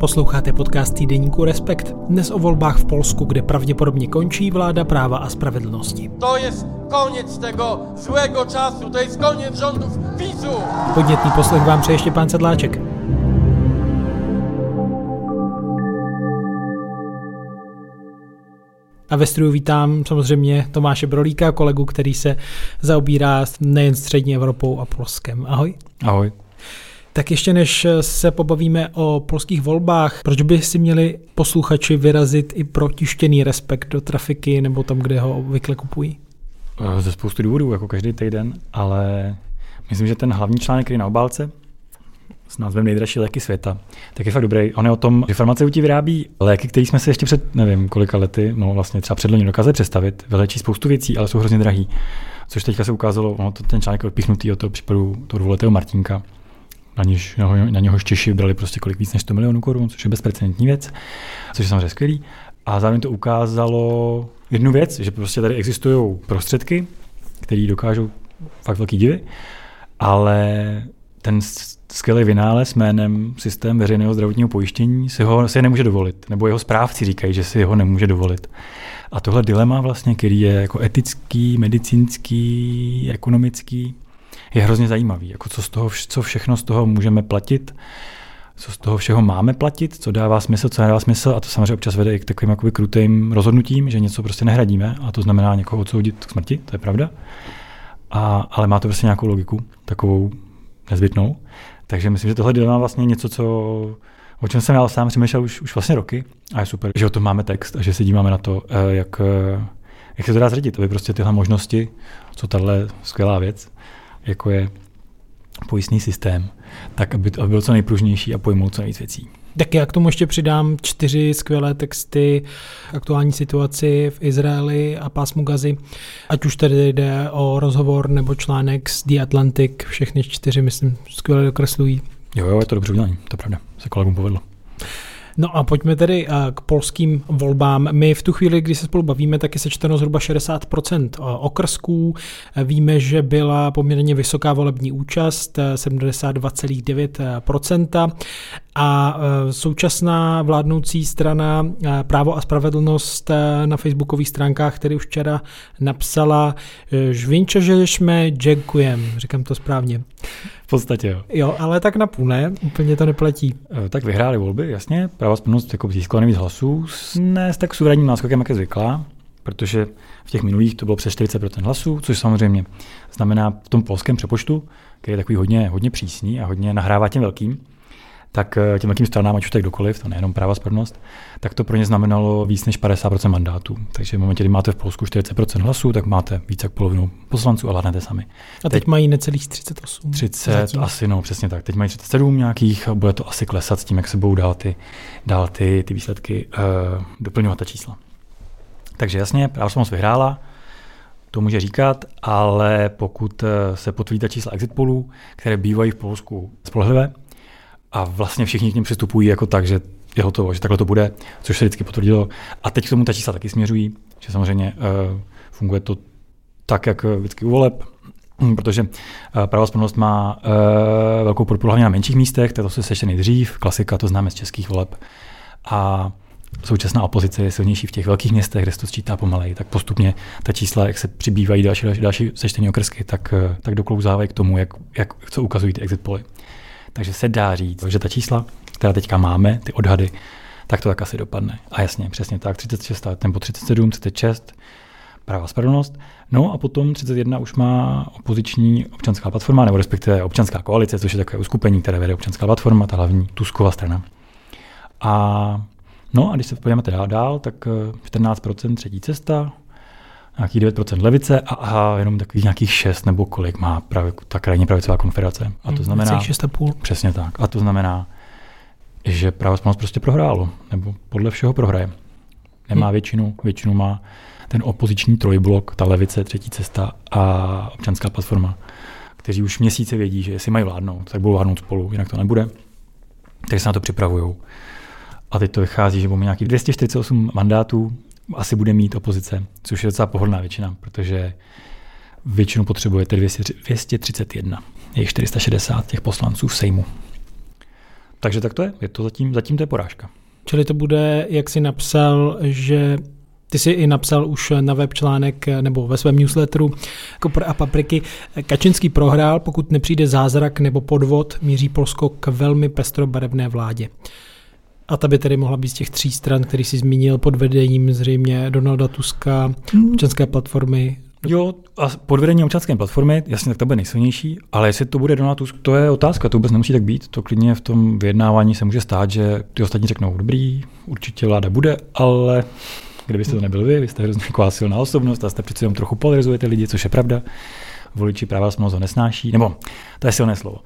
Posloucháte podcast týdeníku Respekt. Dnes o volbách v Polsku, kde pravděpodobně končí vláda práva a spravedlnosti. To jest koniec tego złego czasu, to jest koniec rządów PiSu! Podnětný poslech vám přeje ještě pán Sedláček. A ve studiu vítám samozřejmě Tomáše Brolíka, kolegu, který se zaobírá nejen střední Evropou a Polskem. Ahoj. Ahoj. Tak ještě než se pobavíme o polských volbách, proč by si měli posluchači vyrazit i pro tištěný respekt do trafiky nebo tam, kde ho obvykle kupují? Eh, ze spoustu důvodů, jako každý týden, ale myslím, že ten hlavní článek, který je na obálce, s názvem Nejdražší léky světa, tak je fakt dobrý. On je o tom, že farmaceuti vyrábí léky, které jsme si ještě před, nevím, kolika lety, no vlastně třeba předloni dokázali představit, vylečí spoustu věcí, ale jsou hrozně drahý. Což teďka se ukázalo, ono to, ten článek je odpíchnutý od toho případu toho dvouletého Martinka, na, něž, na, na něhož Češi brali prostě kolik víc než 100 milionů korun, což je bezprecedentní věc, což je samozřejmě skvělý. A zároveň to ukázalo jednu věc, že prostě tady existují prostředky, které dokážou fakt velký divy, ale ten skvělý vynález jménem systém veřejného zdravotního pojištění si ho si nemůže dovolit, nebo jeho správci říkají, že si ho nemůže dovolit. A tohle dilema vlastně, který je jako etický, medicínský, ekonomický, je hrozně zajímavý. Jako co, z toho, co všechno z toho můžeme platit, co z toho všeho máme platit, co dává smysl, co nedává smysl a to samozřejmě občas vede i k takovým jakoby krutým rozhodnutím, že něco prostě nehradíme a to znamená někoho odsoudit k smrti, to je pravda. A, ale má to prostě nějakou logiku, takovou nezbytnou. Takže myslím, že tohle dilema vlastně něco, co, o čem jsem já sám přemýšlel už, už vlastně roky a je super, že o tom máme text a že se díváme na to, eh, jak, eh, jak se to dá zředit, aby prostě tyhle možnosti, co tahle skvělá věc, jako je pojistný systém, tak aby, to, aby byl co nejpružnější a pojmout co nejvíc věcí. Tak já k tomu ještě přidám čtyři skvělé texty k aktuální situaci v Izraeli a pásmu Gazy. Ať už tady jde o rozhovor nebo článek z The Atlantic, všechny čtyři, myslím, skvěle dokreslují. Jo, jo, je to dobře udělané, to je pravda, se kolegům povedlo. No a pojďme tedy eh, k polským volbám. My v tu chvíli, kdy se spolu bavíme, tak je sečteno zhruba 60% eh, okrsků. Eh, víme, že byla poměrně vysoká volební účast, 72,9% a současná vládnoucí strana Právo a spravedlnost na facebookových stránkách, který už včera napsala Žvinče, že jsme děkujem, říkám to správně. V podstatě jo. Jo, ale tak na půl ne, úplně to neplatí. Tak vyhráli volby, jasně, Právo spravedlnost jako získala nejvíc hlasů, ne s tak suverénním náskokem, jak je zvyklá, protože v těch minulých to bylo přes 40% hlasů, což samozřejmě znamená v tom polském přepočtu, který je takový hodně, hodně přísný a hodně nahrává těm velkým, tak eh, těm velkým stranám, ať už tak kdokoliv, to nejenom práva spravedlnost, tak to pro ně znamenalo víc než 50% mandátů. Takže v momentě, kdy máte v Polsku 40% hlasů, tak máte více jak polovinu poslanců a vládnete sami. A teď, teď mají necelých 38. 30, zatím. asi no, přesně tak. Teď mají 37 nějakých, bude to asi klesat s tím, jak se budou dál ty, dál ty, ty výsledky uh, doplňovat ta čísla. Takže jasně, právo spravedlnost vyhrála, to může říkat, ale pokud eh, se potvrdí ta čísla exit polů, které bývají v Polsku spolehlivé, a vlastně všichni k ním přistupují jako tak, že je hotovo, že takhle to bude, což se vždycky potvrdilo. A teď k tomu ta čísla taky směřují, že samozřejmě uh, funguje to tak, jak vždycky u voleb, protože uh, Pravá má uh, velkou podporu hlavně na menších místech, to se ještě nejdřív, klasika, to známe z českých voleb. A současná opozice je silnější v těch velkých městech, kde se to sčítá pomalej, tak postupně ta čísla, jak se přibývají další, další, další sečtení okrsky, tak, tak doklouzávají k tomu, jak, jak co ukazují ty exit poly. Takže se dá říct, že ta čísla, která teďka máme, ty odhady, tak to tak asi dopadne. A jasně, přesně tak, 36, tempo 37, 36, práva spravedlnost. No a potom 31 už má opoziční občanská platforma, nebo respektive občanská koalice, což je takové uskupení, které vede občanská platforma, ta hlavní Tusková strana. A no a když se podíváme dál, dál, tak 14% eh, třetí cesta, nějakých 9% levice a, a jenom takových nějakých 6 nebo kolik má právě ta krajně pravicová konfederace. A to hmm, znamená... 6,5. Přesně tak. A to znamená, že Právo prostě prohrálo, nebo podle všeho prohraje. Nemá hmm. většinu, většinu má ten opoziční trojblok, ta levice, třetí cesta a občanská platforma, kteří už měsíce vědí, že jestli mají vládnout, tak budou vládnout spolu, jinak to nebude. Takže se na to připravují. A teď to vychází, že budeme nějaký 248 mandátů, asi bude mít opozice, což je docela pohodlná většina, protože většinu potřebujete 231. Je 460 těch poslanců v Sejmu. Takže tak to je, je to zatím, zatím to je porážka. Čili to bude, jak si napsal, že ty jsi i napsal už na web článek nebo ve svém newsletteru Kopr a papriky. Kačinský prohrál, pokud nepřijde zázrak nebo podvod, míří Polsko k velmi pestrobarevné vládě. A ta by tedy mohla být z těch tří stran, který si zmínil pod vedením zřejmě Donalda Tuska, hmm. občanské platformy. Jo, a pod vedením občanské platformy, jasně, tak to bude nejsilnější, ale jestli to bude Donald Tusk, to je otázka, to vůbec nemusí tak být. To klidně v tom vyjednávání se může stát, že ty ostatní řeknou, dobrý, určitě vláda bude, ale kdybyste to nebyl vy, vy jste hrozně taková silná osobnost a jste přeci jenom trochu polarizujete lidi, což je pravda. Voliči práva moc ho nesnáší, nebo to je silné slovo.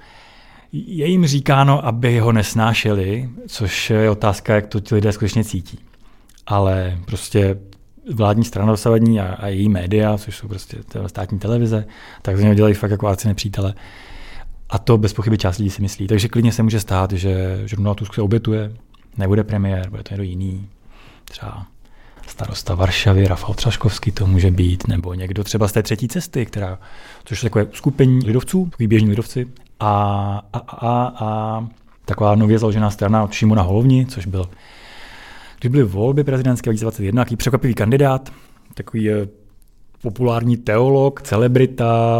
Je jim říkáno, aby ho nesnášeli, což je otázka, jak to ti lidé skutečně cítí. Ale prostě vládní strana dosavadní a, a její média, což jsou prostě státní televize, tak z něho dělají fakt jako áci nepřítele. A to bez pochyby část lidí si myslí. Takže klidně se může stát, že, Donald Tusk se obětuje, nebude premiér, bude to někdo jiný, třeba starosta Varšavy, Rafał Třaškovský to může být, nebo někdo třeba z té třetí cesty, která, což je takové skupení lidovců, takový běžní lidovci, a, a, a, a taková nově založená strana od Šimona Holovni, což byl, když byly volby prezidentské 2021, takový překvapivý kandidát, takový eh, populární teolog, celebrita,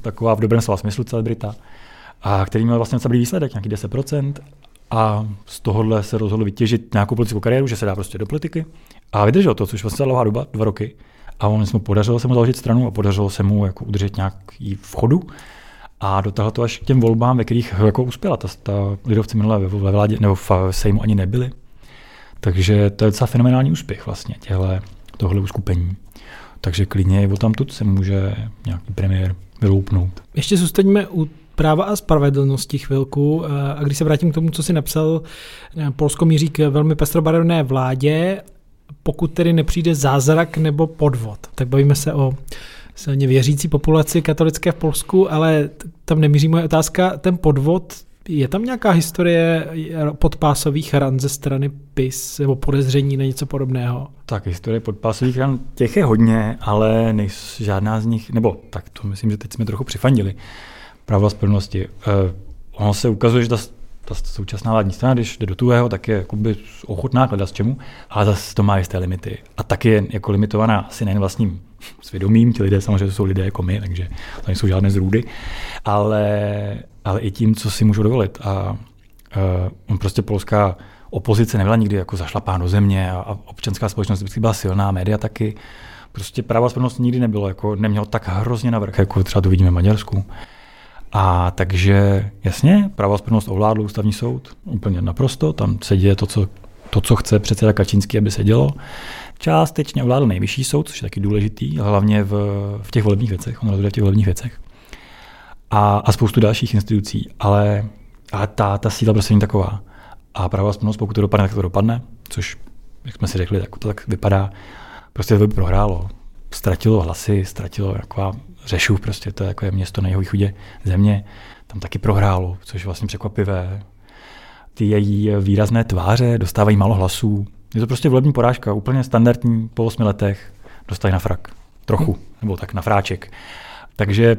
taková v dobrém slova smyslu celebrita, a který měl vlastně docela výsledek, nějaký 10%, a z tohohle se rozhodl vytěžit nějakou politickou kariéru, že se dá prostě do politiky. A vydržel to, což vlastně dlouhá doba, dva roky. A on se mu podařilo se mu založit stranu a podařilo se mu jako udržet nějaký vchodu. A dotáhl to až k těm volbám, ve kterých jako uspěla. Ta, ta lidovci minulé ve, ve vládě nebo v Sejmu ani nebyli. Takže to je docela fenomenální úspěch vlastně těhle, tohle uskupení. Takže klidně o tam se může nějaký premiér vyloupnout. Ještě zůstaňme u práva a spravedlnosti chvilku. Eh, a když se vrátím k tomu, co si napsal, eh, Polsko míří k velmi pestrobarevné vládě, pokud tedy nepřijde zázrak nebo podvod. Tak bavíme se o silně věřící populaci katolické v Polsku, ale tam nemíří moje otázka. Ten podvod, je tam nějaká historie podpásových ran ze strany PIS nebo podezření na něco podobného? Tak historie podpásových ran, těch je hodně, ale nejs, žádná z nich, nebo tak to myslím, že teď jsme trochu přifandili práva spravedlnosti. Uh, ono se ukazuje, že ta, ta současná vládní strana, když jde do tuhého, tak je jakoby ochotná hledat s čemu, ale zase to má jisté limity. A taky je jako limitovaná asi nejen vlastním svědomím, ti lidé samozřejmě jsou lidé jako my, takže to nejsou žádné zrůdy, ale, ale i tím, co si můžou dovolit. A uh, prostě polská opozice nebyla nikdy jako zašlapá do země a, a občanská společnost vždycky byla silná, média taky. Prostě práva spravedlnosti nikdy nebylo, jako nemělo tak hrozně navrh, jako třeba to vidíme v Maďarsku. A takže jasně, právo spravedlnost ovládl ústavní soud, úplně naprosto, tam se děje to, co, to, co chce předseda Kačínský, aby se dělo. Částečně ovládl nejvyšší soud, což je taky důležitý, hlavně v, v těch volebních věcech, on rozhoduje v těch volebních věcech. A, a spoustu dalších institucí, ale, ale ta, ta síla prostě není taková. A právo spravedlnost, pokud to dopadne, tak to dopadne, což, jak jsme si řekli, tak to tak vypadá, prostě to by prohrálo. Ztratilo hlasy, ztratilo taková Řešův prostě, to je jako je město na jeho východě země, tam taky prohrálo, což je vlastně překvapivé. Ty její výrazné tváře dostávají málo hlasů. Je to prostě volební porážka, úplně standardní, po osmi letech dostají na frak. Trochu, nebo tak na fráček. Takže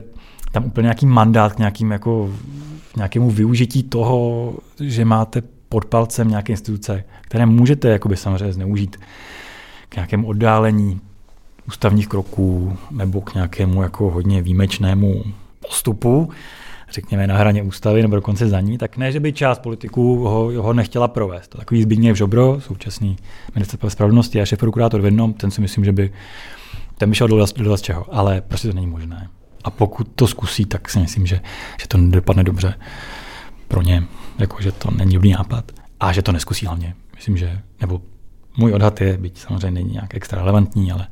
tam úplně nějaký mandát k nějakým jako, nějakému využití toho, že máte pod palcem nějaké instituce, které můžete samozřejmě zneužít k nějakému oddálení ústavních kroků nebo k nějakému jako hodně výjimečnému postupu, řekněme na hraně ústavy nebo dokonce za ní, tak ne, že by část politiků ho, ho nechtěla provést. Takový Zbigněv Žobro, současný minister spravedlnosti a šéf prokurátor v jednom, ten si myslím, že by ten by šel do, do z čeho, ale prostě to není možné. A pokud to zkusí, tak si myslím, že, že to nedopadne dobře pro ně, jako že to není dobrý nápad. A že to neskusí hlavně. Myslím, že, nebo můj odhad je, byť samozřejmě není nějak extra relevantní, ale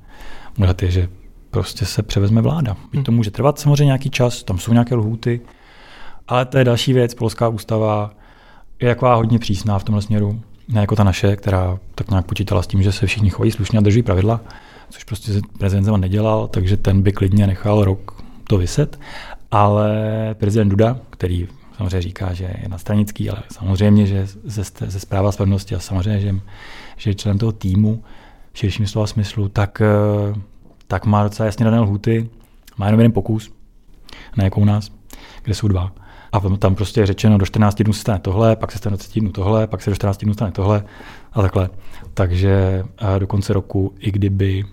odhad je, že prostě se převezme vláda. Byť to může trvat samozřejmě nějaký čas, tam jsou nějaké lhůty, ale to je další věc. Polská ústava je taková hodně přísná v tomhle směru, ne jako ta naše, která tak nějak počítala s tím, že se všichni chovají slušně a drží pravidla, což prostě prezident Zeman nedělal, takže ten by klidně nechal rok to vyset. Ale prezident Duda, který samozřejmě říká, že je nastranický, ale samozřejmě, že ze, ze zpráva spravedlnosti a samozřejmě, že, že je člen toho týmu v širším slova smyslu, tak eh, tak má docela jasně dané lhuty, má jenom jeden pokus, ne jako u nás, kde jsou dva. A tam prostě je řečeno, do 14 dnů se stane tohle, pak se stane do 30 dnů tohle, pak se do 14 dnů stane tohle a takhle. Takže do konce roku, i kdyby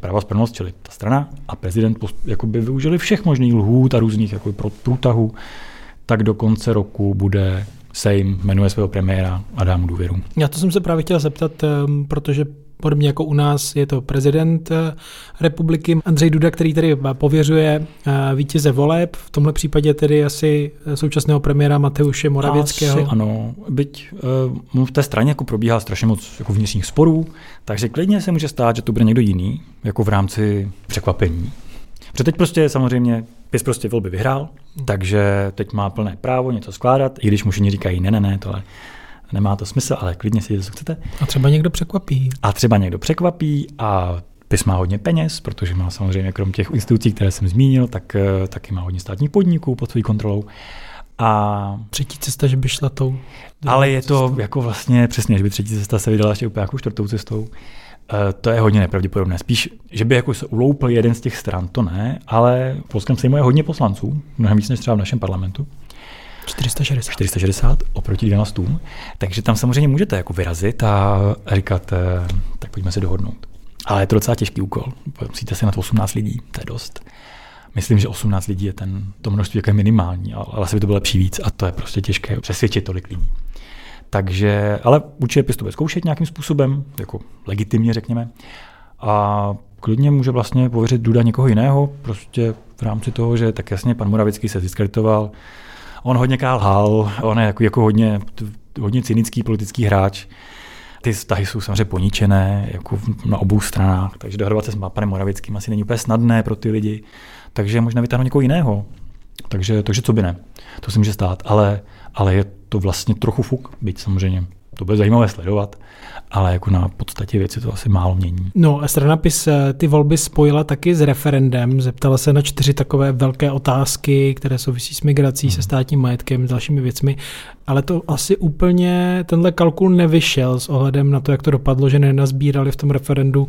Práva spravedlnost, čili ta strana a prezident jakoby využili všech možných lhůt a různých jako pro průtahů, tak do konce roku bude Sejm jmenuje svého premiéra a dá mu důvěru. Já to jsem se právě chtěl zeptat, ehm, protože Podobně jako u nás je to prezident eh, republiky Andřej Duda, který tedy pověřuje eh, vítěze voleb, v tomhle případě tedy asi současného premiéra Mateuše Moravěckého. Asi ano, byť v té straně jako probíhá strašně moc jako vnitřních sporů, takže klidně se může stát, že to bude někdo jiný, jako v rámci překvapení. Protože teď prostě samozřejmě PIS prostě volby vyhrál, takže teď má plné právo něco skládat, i když mu říkají, ne, ne, ne, tohle nemá to smysl, ale klidně si co chcete. A třeba někdo překvapí. A třeba někdo překvapí a PIS má hodně peněz, protože má samozřejmě krom těch institucí, které jsem zmínil, tak eh, taky má hodně státních podniků pod svou kontrolou. A třetí cesta, že by šla tou. Ale je to cestou. jako vlastně přesně, že by třetí cesta se vydala ještě úplně jako čtvrtou cestou. Uh, to je hodně nepravděpodobné. Spíš, že by jako se uloupil jeden z těch stran, to ne, ale v Polském sejmu je hodně poslanců, mnohem víc než třeba v našem parlamentu. 460. 460 oproti dvěma stům. Takže tam samozřejmě můžete jako vyrazit a říkat, eh, tak pojďme se dohodnout. Ale je to docela těžký úkol. Musíte se na 18 lidí, to je dost. Myslím, že 18 lidí je ten, to množství jako minimální, ale asi by to bylo lepší víc a to je prostě těžké přesvědčit tolik lidí. Takže, ale určitě PIS to bude zkoušet nějakým způsobem, jako legitimně řekněme. A klidně může vlastně pověřit Duda někoho jiného, prostě v rámci toho, že tak jasně pan Moravický se diskreditoval, on hodně lhal, on je jako, jako hodně, hodně cynický politický hráč. Ty vztahy jsou samozřejmě poničené jako na obou stranách, takže dohodovat se s panem Moravickým asi není úplně snadné pro ty lidi. Takže možná vytáhnout někoho jiného. Takže, takže co by ne. To se může stát, ale, ale je to vlastně trochu fuk, byť samozřejmě to bude zajímavé sledovat, ale jako na podstatě věci to asi málo mění. No, strana PIS eh, ty volby spojila taky s referendem, zeptala se na čtyři takové velké otázky, které souvisí s migrací, hmm. se státním majetkem, s dalšími věcmi, ale to asi úplně tenhle kalkul nevyšel s ohledem na to, jak to dopadlo, že nenazbírali v tom referendu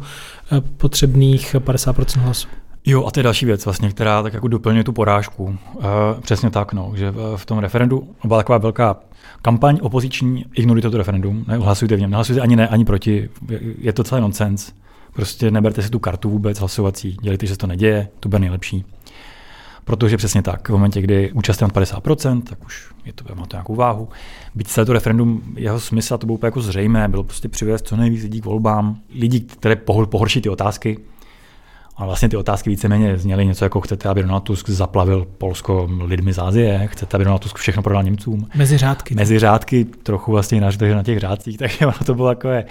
eh, potřebných 50% hlasů. Jo, a to je další věc, vlastně, která tak jako doplňuje tu porážku. Uh, přesně tak, no, že v tom referendu byla taková velká kampaň opoziční, ignorujte to referendum, nehlasujte v něm, nehlasujte ani ne, ani proti, je to celý nonsens. Prostě neberte si tu kartu vůbec hlasovací, dělejte, že se to neděje, to bude nejlepší. Protože přesně tak, v momentě, kdy účast je 50%, tak už je to, má to nějakou váhu. Byť celé to referendum, jeho smysl, to bylo úplně jako zřejmé, bylo prostě přivést co nejvíc lidí k volbám, lidí, které pohorší ty otázky, a vlastně ty otázky víceméně zněly něco jako chcete, aby Donald Tusk zaplavil Polsko lidmi z Azie, chcete, aby Donald Tusk všechno prodal Němcům. Mezi řádky. Mezi řádky, trochu vlastně na, na těch řádcích, takže ono to bylo takové,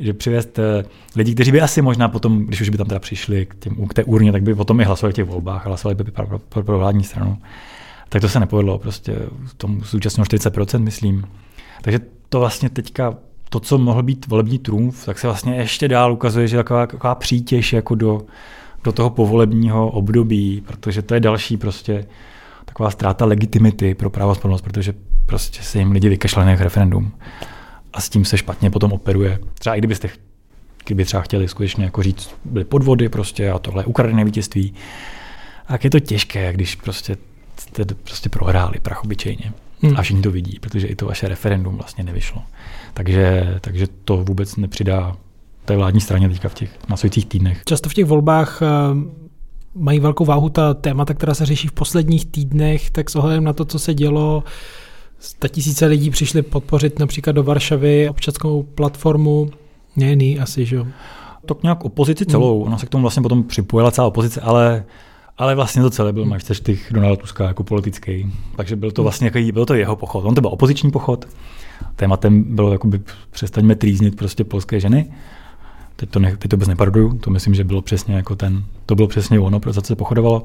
že přivést eh, lidi, kteří by asi možná potom, když už by tam teda přišli k, těm, k té urně, tak by potom i hlasovali v těch volbách hlasovali by pro, pro, pro, pro vládní stranu. Tak to se nepovedlo, prostě tomu zúčastnilo 40%, myslím. Takže to vlastně teďka to, co mohl být volební trůmf, tak se vlastně ještě dál ukazuje, že taková, taková přítěž jako do, do toho povolebního období, protože to je další prostě taková ztráta legitimity pro právo spravedlnost, protože prostě se jim lidi vykašlali na referendum a s tím se špatně potom operuje. Třeba i kdybyste kdyby třeba chtěli skutečně jako říct, byly podvody prostě a tohle je ukradené vítězství, tak je to těžké, když prostě jste prostě prohráli prachobyčejně. Hmm. A všichni to vidí, protože i to vaše referendum vlastně nevyšlo. Takže, takže to vůbec nepřidá té vládní straně teďka v těch následujících týdnech. Často v těch volbách eh, mají velkou váhu ta témata, která se řeší v posledních týdnech, tak s ohledem na to, co se dělo, tisíce lidí přišli podpořit například do Varšavy občanskou platformu, ne, ne asi, že jo? Tak nějak opozici celou, ona se k tomu vlastně potom připojila celá opozice, ale ale vlastně to celé byl hmm. těch Donald Tuska jako politický. Takže byl to vlastně jako, byl to jeho pochod. On to byl opoziční pochod. Tématem bylo jakoby přestaňme trýznit prostě polské ženy. Teď to, ne, teď to vůbec neparoduju, to myslím, že bylo přesně jako ten, to bylo přesně ono, pro co se pochodovalo.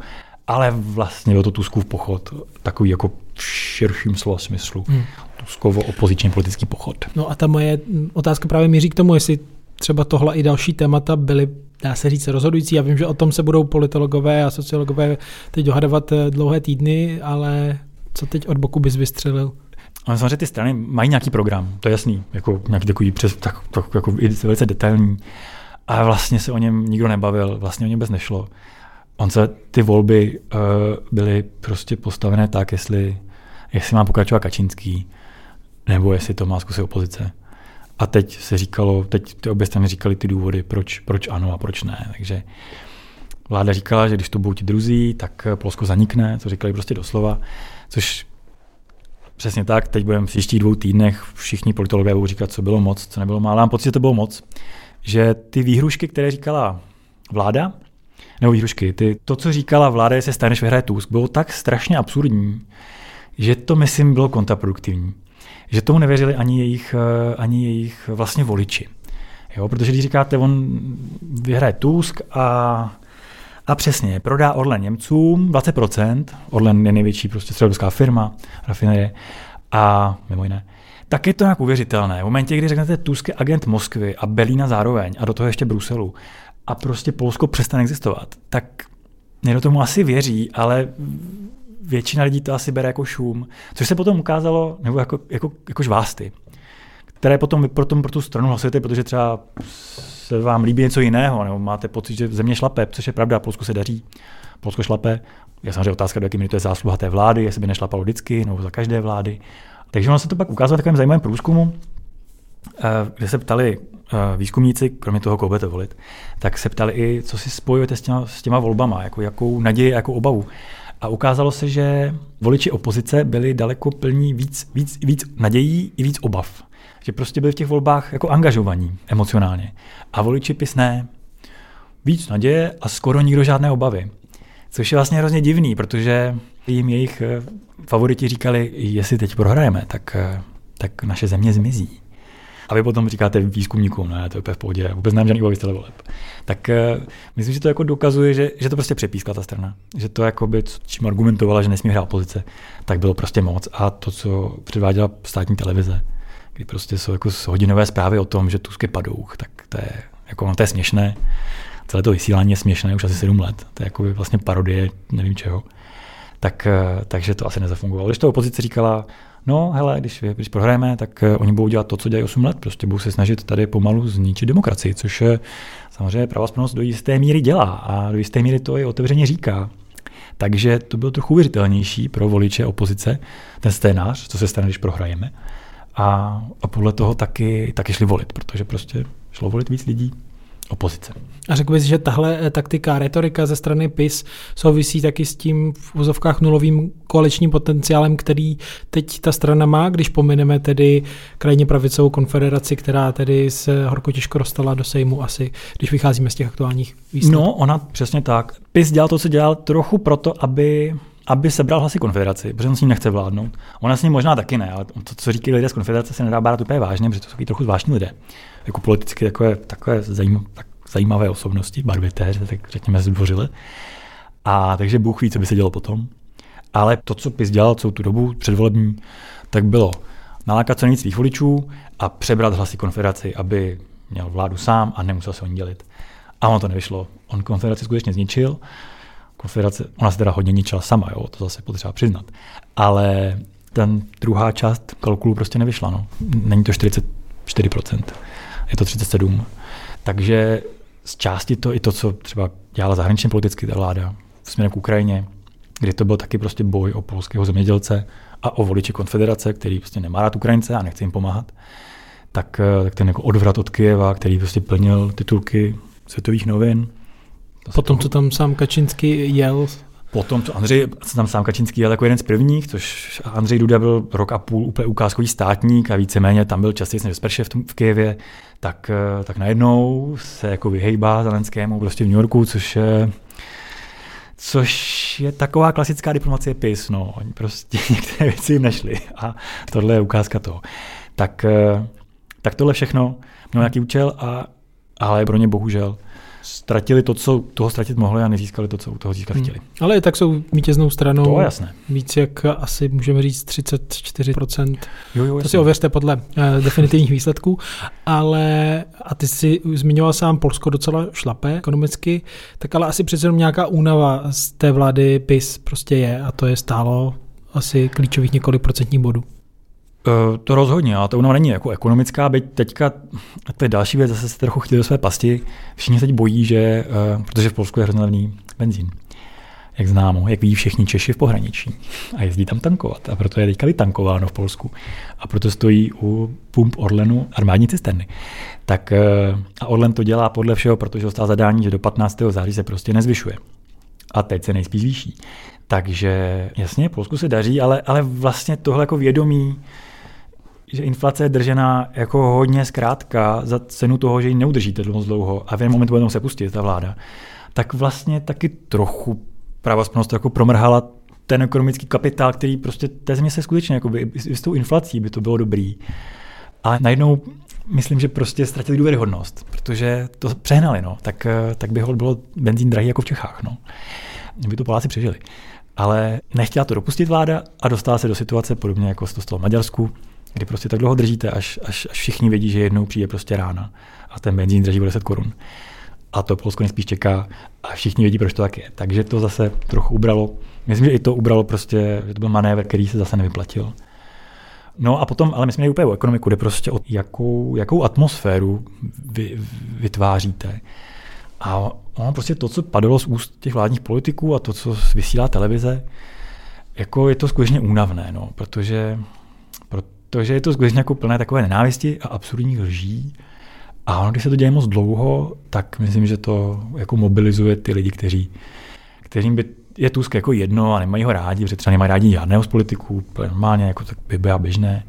Ale vlastně byl to Tuskův pochod, takový jako v širším slova smyslu. Hmm. Tuskovo opoziční politický pochod. No a ta moje otázka právě míří k tomu, jestli třeba tohle i další témata byly, dá se říct, rozhodující. Já vím, že o tom se budou politologové a sociologové teď dohadovat eh, dlouhé týdny, ale co teď od boku bys vystřelil? Ale samozřejmě ty strany mají nějaký program, to je jasný, jako nějaký takový přes, tak, tak, jako velice detailní. A vlastně se o něm nikdo nebavil, vlastně o něm bez nešlo. On se, ty volby uh, byly prostě postavené tak, jestli jestli má pokračovat Kačínský, nebo jestli to má zkusit opozice. A teď se říkalo, teď ty obě strany říkali ty důvody, proč, proč ano a proč ne. Takže vláda říkala, že když to budou ti druzí, tak Polsko zanikne, to říkali prostě doslova, což přesně tak, teď budeme v příštích dvou týdnech všichni politologové budou říkat, co bylo moc, co nebylo málo. Mám pocit, že to bylo moc. Že ty výhrušky, které říkala vláda, nebo výhrušky, ty, to, co říkala vláda, jestli stane, vyhraje Tusk, bylo tak strašně absurdní, že to, myslím, bylo kontraproduktivní že tomu nevěřili ani jejich, eh, ani jejich vlastně voliči. Jo, protože když říkáte, on vyhraje Tusk a, a přesně, prodá Orlen Němcům 20%, Orlen je největší prostě středovská firma, rafinerie, a mimo jiné, tak je to nějak uvěřitelné. V momentě, kdy řeknete Tusk agent Moskvy a Berlína zároveň a do toho ještě Bruselu a prostě Polsko přestane existovat, tak někdo tomu asi věří, ale většina lidí to asi bere jako šum, což se potom ukázalo, nebo jako, jako, jako žvásty, které potom potom pro tu stranu hlasujete, protože třeba se vám líbí něco jiného, nebo máte pocit, že země šlape, což je pravda, Polsku se daří, Polsko šlape, je samozřejmě otázka, do jaké míry to je zásluha té vlády, jestli by nešlapalo vždycky, nebo za každé vlády. Takže ono se to pak ukázalo v takovém zajímavém průzkumu, eh, kde se ptali eh, výzkumníci, kromě toho, koho budete volit, tak se ptali i, co si spojujete s těma, s těma volbama, jako jakou naději, jakou obavu. A ukázalo se, že voliči opozice byli daleko plní víc, víc, víc nadějí i víc obav. Že prostě byli v těch volbách jako angažovaní emocionálně. A voliči PIS ne. Víc naděje a skoro nikdo žádné obavy. Což je vlastně hrozně divný, protože jim jejich eh, favoriti říkali, jestli teď prohrajeme, tak, eh, tak naše země zmizí. A vy potom říkáte výzkumníkům, ne, to je v pohodě, vůbec nemám žádný obavy z voleb. Tak uh, myslím, že to jako dokazuje, že, že to prostě přepískla ta strana. Že to, jako by, čím argumentovala, že nesmí hrát opozice, tak bylo prostě moc. A to, co předváděla státní televize, kdy prostě jsou jako hodinové zprávy o tom, že Tusk je padouch, tak to je, jako, no, to je směšné. Celé to vysílání je směšné už asi sedm let. To je jako vlastně parodie, nevím čeho. Tak, eh, takže to asi nezafungovalo. Když to opozice říkala, No, hele, když, když prohrajeme, tak uh, oni budou dělat to, co dělají 8 let. Prostě budou se snažit tady pomalu zničit demokracii, což je samozřejmě pravosplnost do jisté míry dělá a do jisté míry to i otevřeně říká. Takže to bylo trochu uvěřitelnější pro voliče opozice, ten scénář, co se stane, když prohrajeme. A, a podle toho taky, taky šli volit, protože prostě šlo volit víc lidí opozice. A řekl bys, že tahle eh, taktika, retorika ze strany PIS souvisí taky s tím v úzovkách nulovým koaličním potenciálem, který teď ta strana má, když pomineme tedy krajně pravicovou konfederaci, která tedy se horko těžko dostala do Sejmu asi, když vycházíme z těch aktuálních výsledků. No, ona přesně tak. PIS dělal to, co dělal, trochu proto, aby aby sebral hlasy konfederaci, protože on s ním nechce vládnout. Ona s ním možná taky ne, ale to, co říkají lidé z konfederace, se nedá brát úplně vážně, protože to jsou trochu zvláštní lidé jako politicky takové, takové zajímavé, tak zajímavé osobnosti, barvité, tak řekněme zdvořile. A takže Bůh ví, co by se dělo potom. Ale to, co PIS dělal celou tu dobu předvolební, tak bylo nalákat co nejvíc svých voličů a přebrat hlasy konfederaci, aby měl vládu sám a nemusel se o ní dělit. A ono to nevyšlo. On konfederaci skutečně zničil. Konfederace, ona se teda hodně ničila sama, jo, to zase potřeba přiznat. Ale ten druhá část kalkulu prostě nevyšla. No. Není to 44% je to 37. Takže z části to i to, co třeba dělala zahraničně politicky ta vláda směrem k Ukrajině, kdy to byl taky prostě boj o polského zemědělce a o voliče konfederace, který prostě nemá rád Ukrajince a nechce jim pomáhat, tak, eh, tak ten jako odvrat od Kyjeva, který prostě plnil titulky světových novin. Potom, co tam sám Kačinský jel Potom, co Andřej, co tam sám Kačinský jel jako jeden z prvních, což Andřej Duda byl rok a půl úplně ukázkový státník a víceméně tam byl častěji než Spershev v, v Kijevě, tak, eh, tak najednou se jako vyhejbá Zelenskému prostě v New Yorku, což je, což je taková klasická diplomacie PIS, no, oni prostě některé věci jim nešly a tohle je ukázka toho. Tak, eh, tak tohle všechno mělo nějaký účel, a, ale pro ně bohužel ztratili to, co toho ztratit mohli a nezískali to, co u toho získat hmm. chtěli. Ale i tak jsou vítěznou stranou. To je jasné. Víc jak asi můžeme říct 34%. Jo, jo, to si ověřte podle uh, definitivních výsledků. Ale a ty si zmiňoval sám Polsko docela šlape ekonomicky, tak ale asi přece jenom nějaká únava z té vlády PIS prostě je a to je stálo asi klíčových několik procentních bodů. Uh, to rozhodně, ale to ono není jako ekonomická, byť teďka, to je další věc, zase se trochu chtěli do své pasti, všichni se teď bojí, že, uh, protože v Polsku je hrozně levný benzín, jak známo, jak ví všichni Češi v pohraničí a jezdí tam tankovat. A proto je teďka vytankováno v Polsku. A proto stojí u pump Orlenu armádní cisterny. Tak eh, a Orlen to dělá podle všeho, protože dostal zadání, že do 15. září se prostě nezvyšuje. A teď se nejspíš zvýší. Takže jasně, Polsku se daří, ale, ale vlastně tohle jako vědomí, že inflace je držená jako hodně zkrátka za cenu toho, že ji neudržíte moc dlouho a v jeden moment bude se pustit ta vláda, tak vlastně taky trochu pravosplnost jako promrhala ten ekonomický kapitál, který prostě té země se skutečně, jako by, s tou inflací by to bylo dobrý. Ale najednou myslím, že prostě ztratili důvěryhodnost, protože to přehnali, no. tak, tak by ho bylo benzín drahý jako v Čechách. No. By to Poláci přežili. Ale nechtěla to dopustit vláda a dostala se do situace podobně jako se to stalo v Maďarsku, kdy prostě tak dlouho držíte, až, až, až všichni vědí, že jednou přijde prostě rána a ten benzín drží o 10 korun. A to Polsko nejspíš čeká a všichni vědí, proč to tak je. Takže to zase trochu ubralo. Myslím, že i to ubralo prostě, že to byl manévr, který se zase nevyplatil. No a potom, ale myslím, že úplně o ekonomiku, jde prostě o jakou, jakou atmosféru vy, vytváříte. A ono prostě to, co padalo z úst těch vládních politiků a to, co vysílá televize, jako je to skutečně únavné, no, protože, protože je to skutečně jako plné takové nenávisti a absurdních lží. A ono, když se to děje moc dlouho, tak myslím, že to jako mobilizuje ty lidi, kteří, kteřím by je Tusk jako jedno a nemají ho rádi, protože třeba nemají rádi žádného z politiků, normálně jako tak by byla běžné,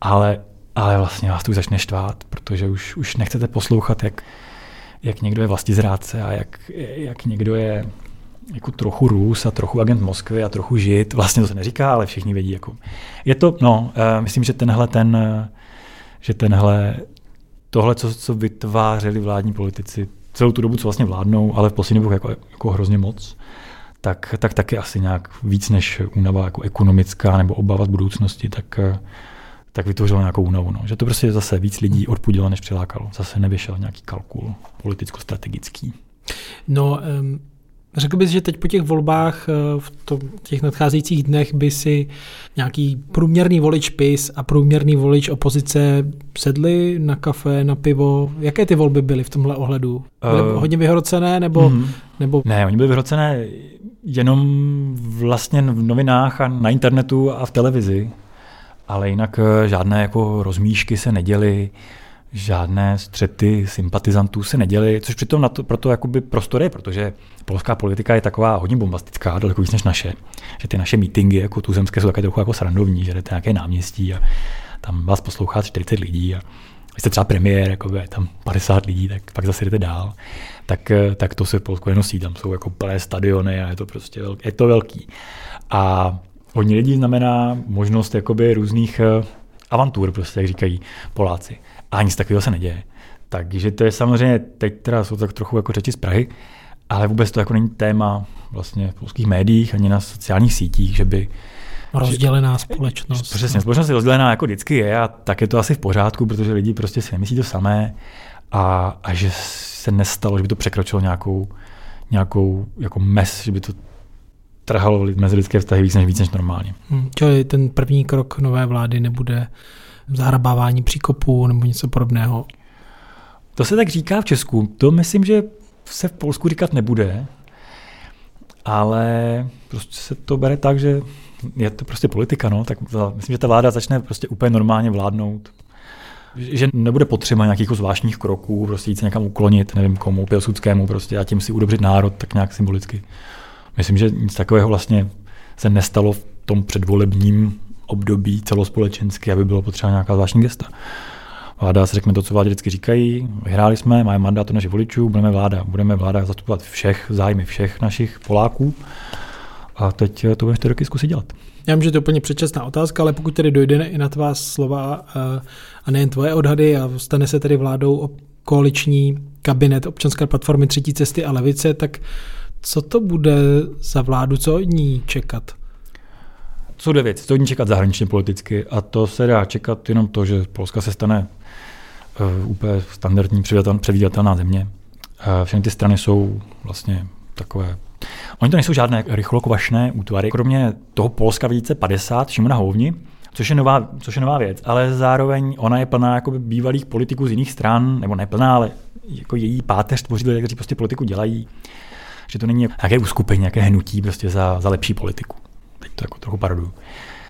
ale, ale vlastně vás to už začne štvát, protože už, už nechcete poslouchat, jak, jak někdo je zrádce a jak, jak někdo je jako trochu Rus a trochu agent Moskvy a trochu žid. Vlastně to se neříká, ale všichni vědí. Jako. Je to, no, uh, myslím, že tenhle ten, uh, že tenhle, tohle, co, co vytvářeli vládní politici celou tu dobu, co vlastně vládnou, ale v poslední době jako, jako hrozně moc, tak, tak taky asi nějak víc než únava jako ekonomická nebo obava z budoucnosti, tak, uh, tak vytvořilo nějakou únavu. No. Že to prostě zase víc lidí odpudilo, než přilákalo. Zase nevyšel nějaký kalkul politicko-strategický. No, um, řekl bys, že teď po těch volbách eh, v těch nadcházejících dnech by si nějaký průměrný volič PIS a průměrný volič opozice sedli na kafe, na pivo? Jaké ty volby byly v tomhle ohledu? Byly uh, hodně vyhrocené nebo, mm, nebo... Ne, oni byly vyhrocené jenom vlastně v novinách a na internetu a v televizi ale jinak eh, žádné jako rozmíšky se neděly, žádné střety sympatizantů se neděly, což přitom na to, proto jakoby je, protože polská politika je taková hodně bombastická, daleko víc než naše. Že ty naše meetingy jako tuzemské jsou také trochu jako srandovní, že jdete nějaké náměstí a tam vás poslouchá 40 lidí a vy jste třeba premiér, jako je tam 50 lidí, tak pak zase jdete dál. Tak, tak to se v Polsku nenosí, tam jsou jako plné stadiony a je to prostě velký, je to velký. A hodně lidí znamená možnost jakoby různých eh, avantur, prostě, jak říkají Poláci. A nic takového se neděje. Takže to je samozřejmě, teď teda jsou tak trochu jako řeči z Prahy, ale vůbec to jako není téma vlastně v polských médiích ani na sociálních sítích, že by Rozdělená společnost. Přesně, společnost je rozdělená jako vždycky je a tak je to asi v pořádku, protože lidi prostě si nemyslí to samé a, a že se nestalo, že by to překročilo nějakou, nějakou jako mes, že by to trhalo mezi lidské vztahy víc než víc než normálně. Hmm, čili ten první krok nové vlády nebude zahrabávání příkopů nebo něco podobného? To se tak říká v Česku. To myslím, že se v Polsku říkat nebude, ale prostě se to bere tak, že je to prostě politika, no, tak myslím, že ta vláda začne prostě úplně normálně vládnout. Že nebude potřeba nějakých zvláštních kroků, prostě jít se někam uklonit, nevím komu, Pilsudskému prostě a tím si udobřit národ, tak nějak symbolicky. Myslím, že nic takového vlastně se nestalo v tom předvolebním období celospolečensky, aby bylo potřeba nějaká zvláštní gesta. Vláda si řekne to, co vládě vždycky říkají. Vyhráli jsme, máme mandát od našich voličů, budeme vláda, budeme vláda zastupovat všech zájmy všech našich Poláků. A teď to budeme čtyři roky zkusit dělat. Já vím, že to je úplně předčasná otázka, ale pokud tedy dojde i na tvá slova eh, a nejen tvoje odhady a stane se tedy vládou koaliční kabinet občanské platformy Třetí cesty a levice, tak co to bude za vládu, co od ní čekat? Jsou dvě věci. Co od ní čekat zahraničně politicky a to se dá čekat jenom to, že Polska se stane uh, úplně standardní předvídatelná země. Uh, všechny ty strany jsou vlastně takové Oni to nejsou žádné rychlokvašné útvary. Kromě toho Polska více 50, Šimona Houvni, což je, nová, což je nová věc, ale zároveň ona je plná jakoby bývalých politiků z jiných stran, nebo neplná, ale jako její páteř tvoří lidé, kteří prostě politiku dělají. že to není nějaké uskupení, nějaké hnutí prostě za, za lepší politiku. To jako trochu paroduju.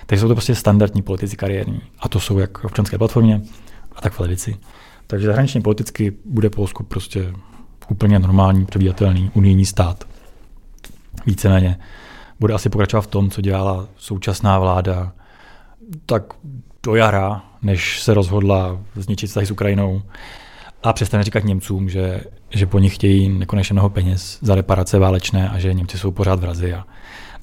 Takže jsou to prostě standardní politici kariérní. A to jsou jak v občanské platformě, a tak v levici. Takže zahraničně politicky bude Polsko prostě úplně normální, předvídatelný unijní stát. Víceméně bude asi pokračovat v tom, co dělala současná vláda, tak do jara, než se rozhodla zničit vztahy s Ukrajinou a přestane říkat Němcům, že, že po nich chtějí nekonečně mnoho peněz za reparace válečné a že Němci jsou pořád vrazy a,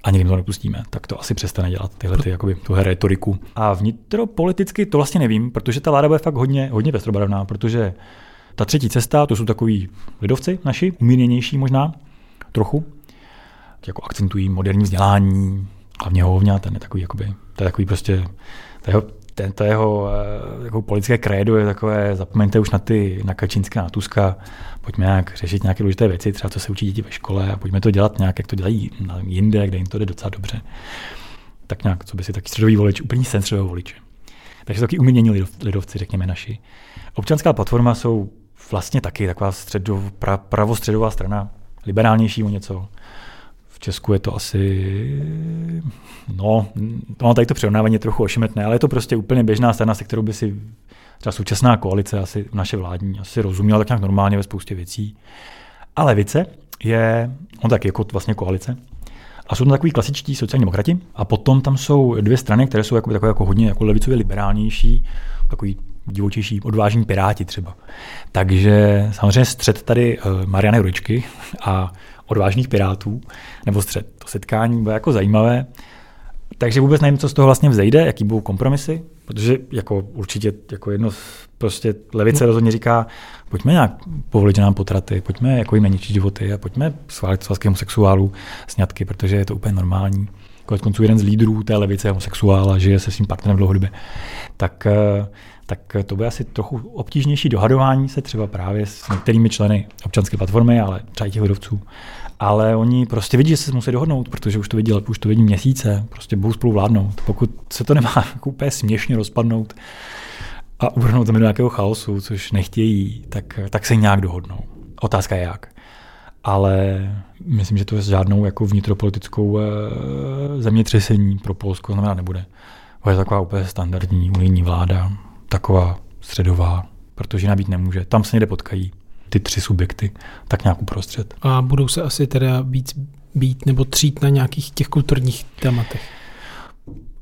a nikdy to nepustíme, tak to asi přestane dělat tyhle ty, jakoby, tuhle retoriku. A vnitropoliticky to vlastně nevím, protože ta vláda bude fakt hodně, hodně pestrobarevná, protože ta třetí cesta, to jsou takový lidovci naši, umírněnější možná, trochu, jako akcentují moderní vzdělání, hlavně hovňa, ten je takový, jakoby, to je takový prostě, to jeho, ten, to jeho jako politické krédo je takové, zapomeňte už na ty, na Kačínska, na Tuska, pojďme nějak řešit nějaké důležité věci, třeba co se učí děti ve škole a pojďme to dělat nějak, jak to dělají jinde, kde jim to jde docela dobře. Tak nějak, co by si taky středový volič, úplně sen středový volič. Takže jsou taky umírnění lidovci, řekněme naši. Občanská platforma jsou vlastně taky taková středo, pra, pravostředová strana, liberálnější o něco. Česku je to asi, no, no tady to přirovnávání trochu ošemetné, ale je to prostě úplně běžná strana, se kterou by si třeba současná koalice, asi naše vládní, asi rozuměla tak nějak normálně ve spoustě věcí. A levice je, on tak jako vlastně koalice, a jsou to takový klasičtí sociální demokrati. A potom tam jsou dvě strany, které jsou takové jako hodně jako levicově liberálnější, takový divočejší, odvážní piráti třeba. Takže samozřejmě střed tady uh, Mariany Ručky a odvážných pirátů, nebo střed. To setkání bylo jako zajímavé. Takže vůbec nevím, co z toho vlastně vzejde, jaký budou kompromisy, protože jako určitě jako jedno prostě levice rozhodně říká, pojďme nějak povolit nám potraty, pojďme jako jim ničit životy a pojďme schválit svazky homosexuálů sňatky, protože je to úplně normální. Konec konců jeden z lídrů té levice je homosexuál a žije se svým partnerem dlouhodobě. Tak uh, tak to bude asi trochu obtížnější dohadování se třeba právě s některými členy občanské platformy, ale třeba i těch lidovců. Ale oni prostě vidí, že se musí dohodnout, protože už to vidí, už to vidí měsíce, prostě budou spolu vládnout. Pokud se to nemá úplně směšně rozpadnout a uvrhnout do nějakého chaosu, což nechtějí, tak, tak se nějak dohodnou. Otázka je jak. Ale myslím, že to je žádnou jako vnitropolitickou e, zemětřesení pro Polsko znamená nebude. Bude taková úplně standardní unijní vláda, taková středová, protože nabít nemůže. Tam se někde potkají ty tři subjekty, tak nějak uprostřed. A budou se asi teda být, být nebo třít na nějakých těch kulturních tématech?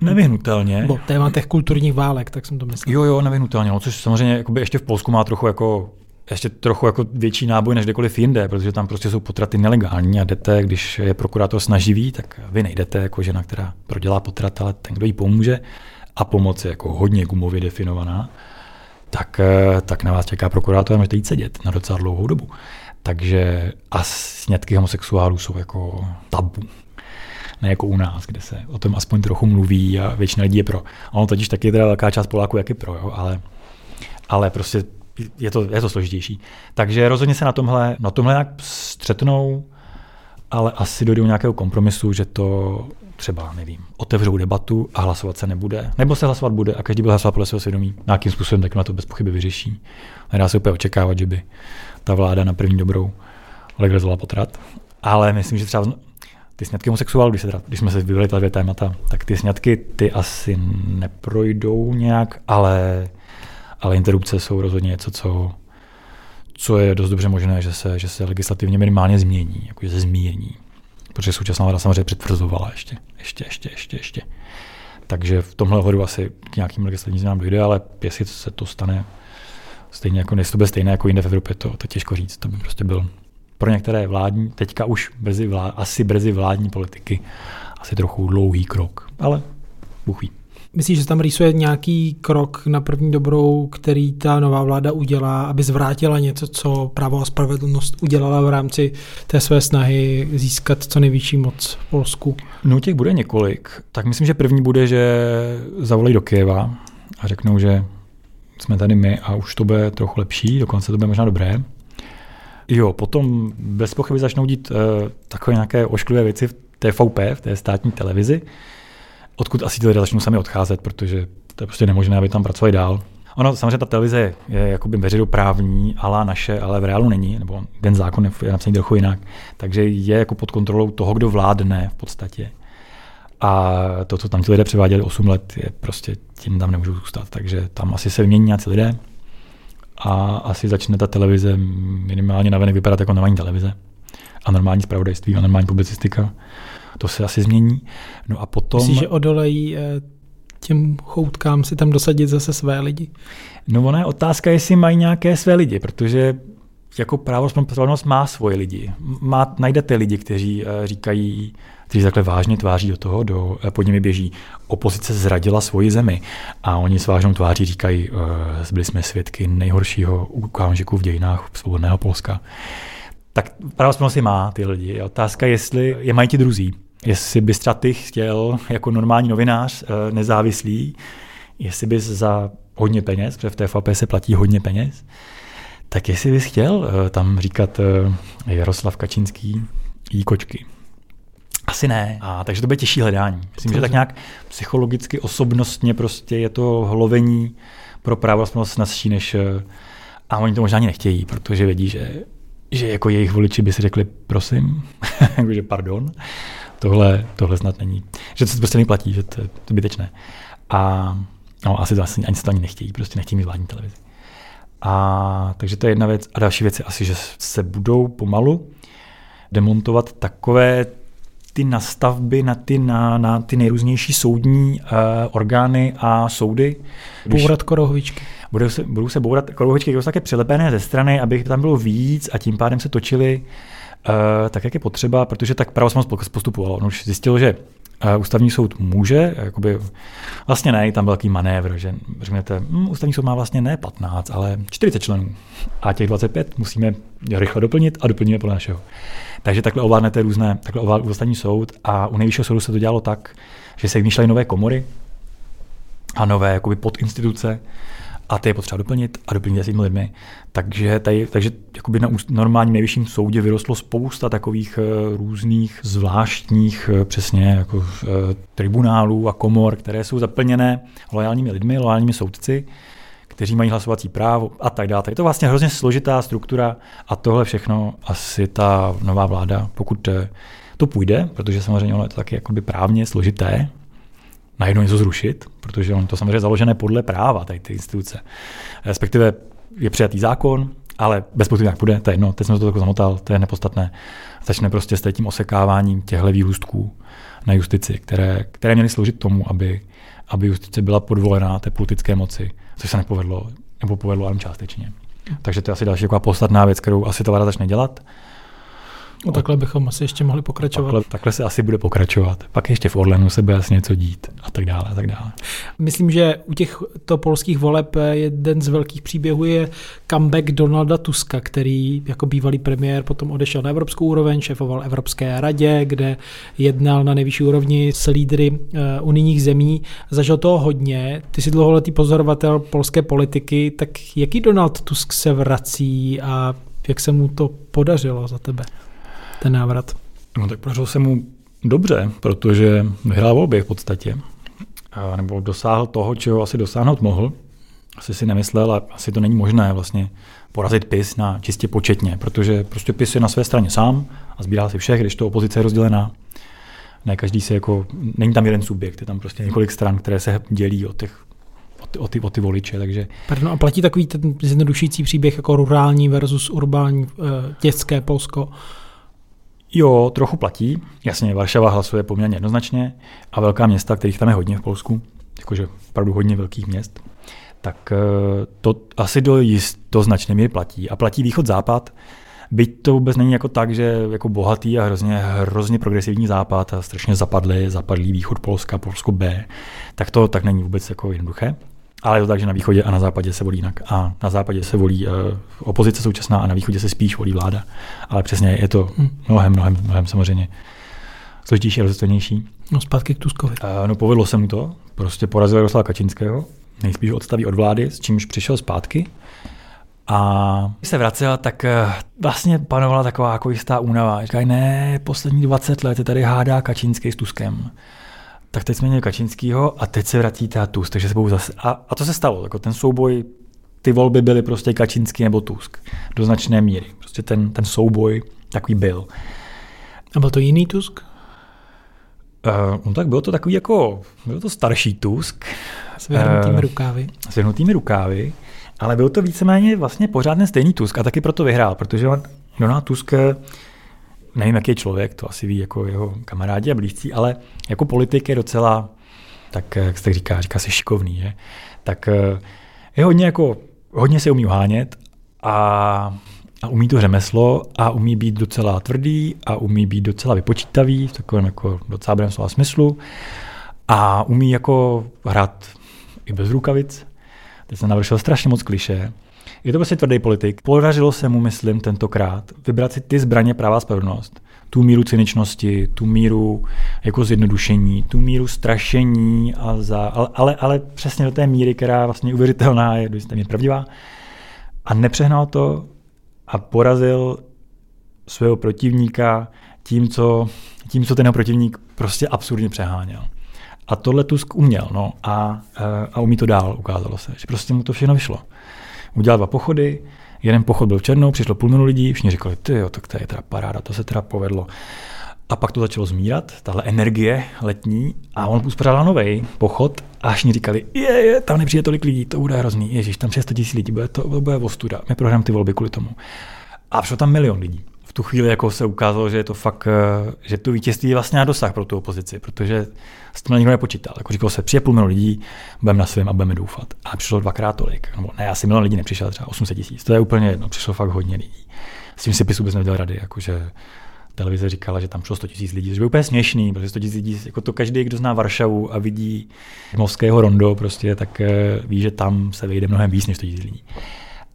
Nevyhnutelně. Bo tématech kulturních válek, tak jsem to myslel. Jo, jo, nevyhnutelně, no, což samozřejmě jakoby ještě v Polsku má trochu jako ještě trochu jako větší náboj než kdekoliv jinde, protože tam prostě jsou potraty nelegální a jdete, když je prokurátor snaživý, tak vy nejdete jako žena, která prodělá potrat, ale ten, kdo jí pomůže, a pomoc je jako hodně gumově definovaná, tak, eh, tak na vás čeká prokurátor a můžete jít sedět na docela dlouhou dobu. Takže a snědky homosexuálů jsou jako tabu. Ne jako u nás, kde se o tom aspoň trochu mluví a většina lidí je pro. Ono totiž taky je teda velká část Poláků jak je pro, jo, ale, ale prostě je to, je to složitější. Takže rozhodně se na tomhle, na tomhle nějak střetnou, ale asi dojdou nějakého kompromisu, že to třeba, nevím, otevřou debatu a hlasovat se nebude, nebo se hlasovat bude a každý bude hlasovat podle svého svědomí. Nějakým způsobem tak na to bez pochyby vyřeší. Nedá se úplně očekávat, že by ta vláda na první dobrou legalizovala potrat. Ale myslím, že třeba ty sňatky homosexuálů, když, se když jsme se vybrali ta dvě témata, tak ty sňatky ty asi neprojdou nějak, ale, ale interrupce jsou rozhodně něco, co, co je dost dobře možné, že se, že se legislativně minimálně změní, jakože se zmínění protože současná vláda samozřejmě přetvrzovala ještě, ještě, ještě, ještě, ještě. Takže v tomhle ohledu asi k nějakým legislativním změnám dojde, ale jestli se to stane stejně jako, jestli to bude stejné jako jinde v Evropě, to, to těžko říct. To by prostě byl pro některé vládní, teďka už brzy vlá, asi brzy vládní politiky, asi trochu dlouhý krok, ale Bůh ví. Myslíš, že tam rýsuje nějaký krok na první dobrou, který ta nová vláda udělá, aby zvrátila něco, co právo a spravedlnost udělala v rámci té své snahy získat co největší moc v Polsku? No těch bude několik. Tak myslím, že první bude, že zavolají do Kyjeva a řeknou, že jsme tady my a už to bude trochu lepší, dokonce to bude možná dobré. Jo, potom bez pochyby začnou dít uh, takové nějaké ošklivé věci v TVP, v té státní televizi, odkud asi ty lidé začnou sami odcházet, protože to je prostě nemožné, aby tam pracovali dál. Ono samozřejmě ta televize je jakoby veřejnoprávní, ale naše, ale v reálu není, nebo ten zákon je napsaný trochu jinak. Takže je jako pod kontrolou toho, kdo vládne v podstatě. A to, co tam ti lidé převáděli 8 let, je prostě tím tam nemůžou zůstat. Takže tam asi se vymění nějací lidé a asi začne ta televize minimálně navenek vypadat jako normální televize a normální spravodajství a normální publicistika. To se asi změní. No a potom... Myslíš, že odolejí eh, těm choutkám si tam dosadit zase své lidi? No ona je otázka, jestli mají nějaké své lidi, protože jako právo spravedlnost má svoje lidi. Má, najdete lidi, kteří uh, říkají, kteří takhle vážně tváří do toho, do, uh, pod nimi běží. Opozice zradila svoji zemi a oni s vážnou tváří říkají, byli jsme svědky nejhoršího okamžiku v dějinách svobodného Polska. Tak právo spravedlnosti má ty lidi. Je otázka, jestli je mají ti druzí. Jestli bys třeba ty chtěl jako normální novinář, uh, nezávislý, jestli bys za hodně peněz, protože v TFAP se platí hodně peněz, tak jestli bys chtěl uh, tam říkat uh, Jaroslav Kačinský jí kočky. Asi ne. A takže to bude těžší hledání. Myslím, že tak nějak psychologicky, osobnostně prostě je to hlovení pro právo snazší než... A oni to možná ani nechtějí, protože vědí, že, že jako jejich voliči by si řekli, prosím, jakože pardon, tohle, tohle snad není. Že to prostě neplatí, že to je zbytečné. A no, asi to asi, ani se to ani nechtějí, prostě nechtějí mít vládní televizi. A takže to je jedna věc. A další věc je asi, že se budou pomalu demontovat takové ty nastavby na ty, na, na ty nejrůznější soudní uh, orgány a soudy. Když bourat korohovičky. Budou se, budou se bourat korohovičky, jsou také přilepené ze strany, aby tam bylo víc a tím pádem se točily tak, jak je potřeba, protože tak pravosmoc postupovalo. On už zjistil, že ústavní soud může, jakoby, vlastně ne, tam velký manévr, že řeknete, hm, ústavní soud má vlastně ne 15, ale 40 členů a těch 25 musíme rychle doplnit a doplníme podle našeho. Takže takhle ovládnete různé, takhle ovládl ústavní soud a u nejvyššího soudu se to dělalo tak, že se vymýšlely nové komory a nové jakoby podinstituce, a ty je potřeba doplnit a doplnit těmi lidmi. Takže, tady, takže jakoby na normálním nejvyšším soudě vyrostlo spousta takových uh, různých zvláštních uh, přesně jako uh, tribunálů a komor, které jsou zaplněné lojálními lidmi, lojálními soudci, kteří mají hlasovací právo a tak dále. Je to vlastně hrozně složitá struktura a tohle všechno asi ta nová vláda, pokud to půjde, protože samozřejmě ono je to taky jakoby právně složité, najednou něco zrušit, protože on to samozřejmě založené podle práva, tady ty instituce. Respektive je přijatý zákon, ale bez pochyby jak půjde, to je jedno, teď jsem to tak zamotal, to je nepostatné. Začne prostě s tím osekáváním těchto výhůstků na justici, které, které měly sloužit tomu, aby, aby justice byla podvolená té politické moci, což se nepovedlo, nebo povedlo jenom částečně. Takže to je asi další taková podstatná věc, kterou asi ta vláda začne dělat. No takhle bychom asi ještě mohli pokračovat. Takhle, takhle se asi bude pokračovat. Pak ještě v Orlenu se bude asi něco dít a tak dále a tak dále. Myslím, že u těchto polských voleb jeden z velkých příběhů je comeback Donalda Tuska, který jako bývalý premiér potom odešel na evropskou úroveň, šéfoval Evropské radě, kde jednal na nejvyšší úrovni s lídry uh, unijních zemí. Zažil toho hodně. Ty jsi dlouholetý pozorovatel polské politiky, tak jaký Donald Tusk se vrací a jak se mu to podařilo za tebe? Ten návrat? No tak podařilo se mu dobře, protože vyhrál volby v podstatě. A nebo dosáhl toho, čeho asi dosáhnout mohl. Asi si nemyslel a asi to není možné vlastně porazit PIS na čistě početně, protože prostě PIS je na své straně sám a sbírá si všech, když to opozice je rozdělená. Ne každý se jako, není tam jeden subjekt, je tam prostě několik stran, které se dělí od těch o ty, o ty, o ty voliče. Takže... Pardon, a platí takový ten zjednodušující příběh jako rurální versus urbání eh, dětské Polsko? Jo, trochu platí. Jasně, Varšava hlasuje poměrně jednoznačně a velká města, kterých tam je hodně v Polsku, jakože opravdu hodně velkých měst, tak eh, to asi do, jist, do značné míry platí. A platí východ-západ, byť to vůbec není jako tak, že jako bohatý a hrozně, hrozně progresivní západ a strašně zapadlý, zapadlý východ Polska, Polsko B, tak to tak není vůbec jako jednoduché. Ale je to tak, že na východě a na západě se volí jinak. A na západě se volí uh, opozice současná a na východě se spíš volí vláda. Ale přesně je to hm. mnohem, mnohem, mnohem samozřejmě složitější a rozhodnější. No zpátky k Tuskovi. Uh, no povedlo se mu to. Prostě porazil Jaroslava Kačinského. Nejspíš odstaví od vlády, s čímž přišel zpátky. A když se vracel, tak uh, vlastně panovala taková jako jistá únava. Říkají, ne, poslední 20 let je tady hádá Kačínský s Tuskem tak teď jsme měli Kačinskýho a teď se vrací ta Tusk, takže se budou zase, a, a to se stalo, jako ten souboj, ty volby byly prostě Kačinský nebo Tusk, do značné míry, prostě ten, ten souboj takový byl. A byl to jiný Tusk? Uh, no tak bylo to takový jako, byl to starší Tusk. S vyhrnutými uh, rukávy. S vyhrnutými rukávy, ale byl to víceméně vlastně pořád ten stejný Tusk a taky proto vyhrál, protože on, Donald Tusk, nevím, jaký je člověk, to asi ví jako jeho kamarádi a blízcí, ale jako politik je docela, tak jak se říká, říká se šikovný, je? tak eh, je hodně jako, hodně se umí uhánět a a umí to řemeslo a umí být docela tvrdý a umí být docela vypočítavý v takovém jako docela dobrém slova smyslu a umí jako hrát i bez rukavic. Teď jsem navršil strašně moc kliše. Je to prostě tvrdý politik. Podařilo se mu, myslím, tentokrát vybrat si ty zbraně pravá spravedlnost. Tu míru cyničnosti, tu míru jako zjednodušení, tu míru strašení, a za, ale, ale, ale přesně do té míry, která vlastně uvěřitelná je, do pravdivá. A nepřehnal to a porazil svého protivníka tím, co, tím, co ten protivník prostě absurdně přeháněl. A tohle Tusk uměl, no, a, a umí to dál, ukázalo se, že prostě mu to všechno vyšlo. Udělal dva pochody, jeden pochod byl v Černou, přišlo půl milionu lidí, všichni říkali, ty jo, tak to je teda paráda, to se teda povedlo. A pak to začalo zmírat, tahle energie letní, a on uspořádal nový pochod a všichni říkali, je, je, tam nepřijde tolik lidí, to bude hrozný, ježíš, tam 600 tisíc lidí, bude to, to bude ostuda, my prohrám ty volby kvůli tomu. A přišlo tam milion lidí. V tu chvíli jako se ukázalo, že je to fakt, eh, že to vítězství je vlastně na dosah pro tu opozici, protože s tím nikdo nepočítal. Jako říkalo se, přijde půl milion lidí, budeme na svém a budeme doufat. A přišlo dvakrát tolik. Nebo ne, asi milion lidí nepřišel, třeba 800 tisíc. To je úplně jedno, přišlo fakt hodně lidí. S tím si pisu vůbec nedělal rady, jakože televize říkala, že tam šlo 100 000 lidí, což je úplně směšný, protože 100 000 lidí, jako to každý, kdo zná Varšavu a vidí Movského rondo, prostě, tak eh, ví, že tam se vejde mnohem víc než 100 000 lidí.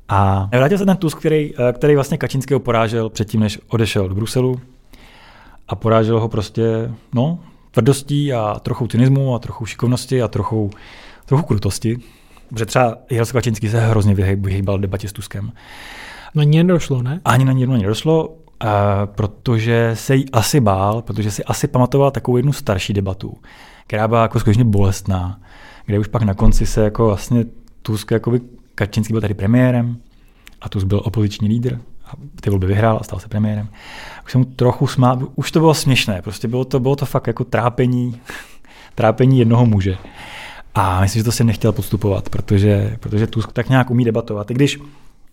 A vrátil se ten Tusk, který, eh, který vlastně Kačínského porážel předtím, než odešel do Bruselu a porážel ho prostě, no, tvrdostí a trochu cynismu a trochu šikovnosti a trochu, trochu krutosti. Protože třeba Jiří Kačínský se hrozně vyhýbal debatě s Tuskem. Na ní nedošlo, ne? Ani na ní nedošlo. Uh, protože se jí asi bál, protože si asi pamatoval takovou jednu starší debatu, která byla jako skutečně bolestná, kde už pak na konci se jako vlastně Tusk, by Kačinský byl tady premiérem a Tusk byl opoziční lídr a ty volby vyhrál a stal se premiérem. Už jsem trochu smál, už to bylo směšné, prostě bylo to, bylo to fakt jako trápení, trápení jednoho muže. A myslím, že to se nechtěl podstupovat, protože, protože Tusk tak nějak umí debatovat. I když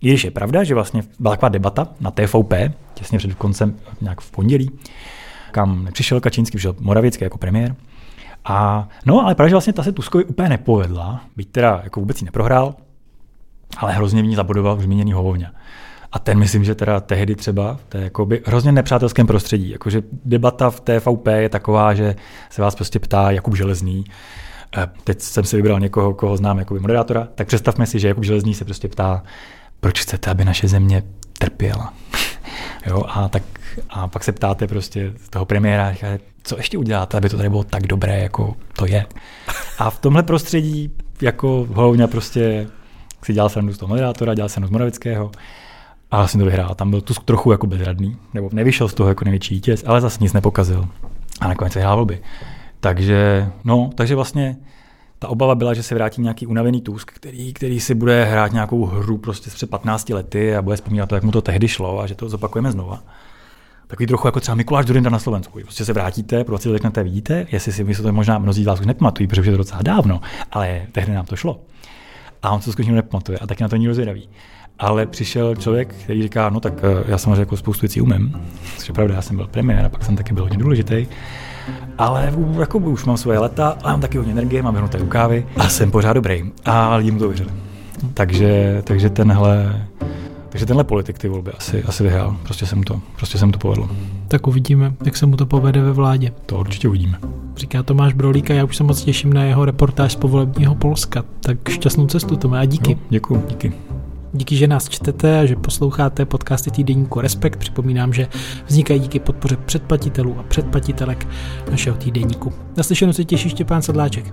i když je pravda, že vlastně byla taková debata na TVP, těsně před koncem, nějak v pondělí, kam nepřišel Kačínský, přišel Moravěcký jako premiér. A no, ale pravda, že vlastně ta se Tuskovi úplně nepovedla, byť teda jako vůbec ji neprohrál, ale hrozně v ní zabudoval zmíněný Hovovňa. A ten myslím, že teda tehdy třeba, to je jako by hrozně nepřátelském prostředí. Jakože debata v TVP je taková, že se vás prostě ptá Jakub Železný, eh, teď jsem si vybral někoho, koho znám jako moderátora, tak představme si, že Jakub Železný se prostě ptá proč chcete, aby naše země trpěla. jo, a, tak, a pak se ptáte prostě toho premiéra, co ještě uděláte, aby to tady bylo tak dobré, jako to je. A v tomhle prostředí jako hlavně prostě si dělal srandu z toho moderátora, dělal srandu z Moravického a vlastně to vyhrál. Tam byl tu trochu jako bezradný, nebo nevyšel z toho jako největší vítěz, ale zase nic nepokazil. A nakonec vyhrál volby. Takže, no, takže vlastně ta obava byla, že se vrátí nějaký unavený Tusk, který, který si bude hrát nějakou hru prostě před 15 lety a bude vzpomínat to, jak mu to tehdy šlo a že to zopakujeme znova. Takový trochu jako třeba Mikuláš Durinda na Slovensku. Prostě se vrátíte, pro 20 let na té vidíte, jestli si myslíte, to možná mnozí z vás už nepamatují, protože je to docela dávno, ale tehdy nám to šlo. A on se to skutečně nepamatuje a taky na to není rozvědavý. Ale přišel člověk, který říká, no tak eh, já samozřejmě jako spoustu věcí umím, což je pravda, já jsem byl premiér a pak jsem taky byl hodně důležitý ale jako už mám svoje leta a mám taky hodně energie, mám vyhnuté rukávy a jsem pořád dobrý. A lidi mu to věřili. Takže, takže tenhle, takže tenhle politik ty volby asi, asi vyhrál. Prostě se mu to, prostě se mu to povedlo. Tak uvidíme, jak se mu to povede ve vládě. To určitě uvidíme. Říká Tomáš Brolík a já už se moc těším na jeho reportáž z povolebního Polska. Tak šťastnou cestu, Tomé, a díky. Jo, děkuji, díky. Díky, že nás čtete a že posloucháte podcasty týdeníku Respekt. Připomínám, že vznikají díky podpoře předplatitelů a předplatitelek našeho týdeníku. Naslyšenou se těší Štěpán Sedláček.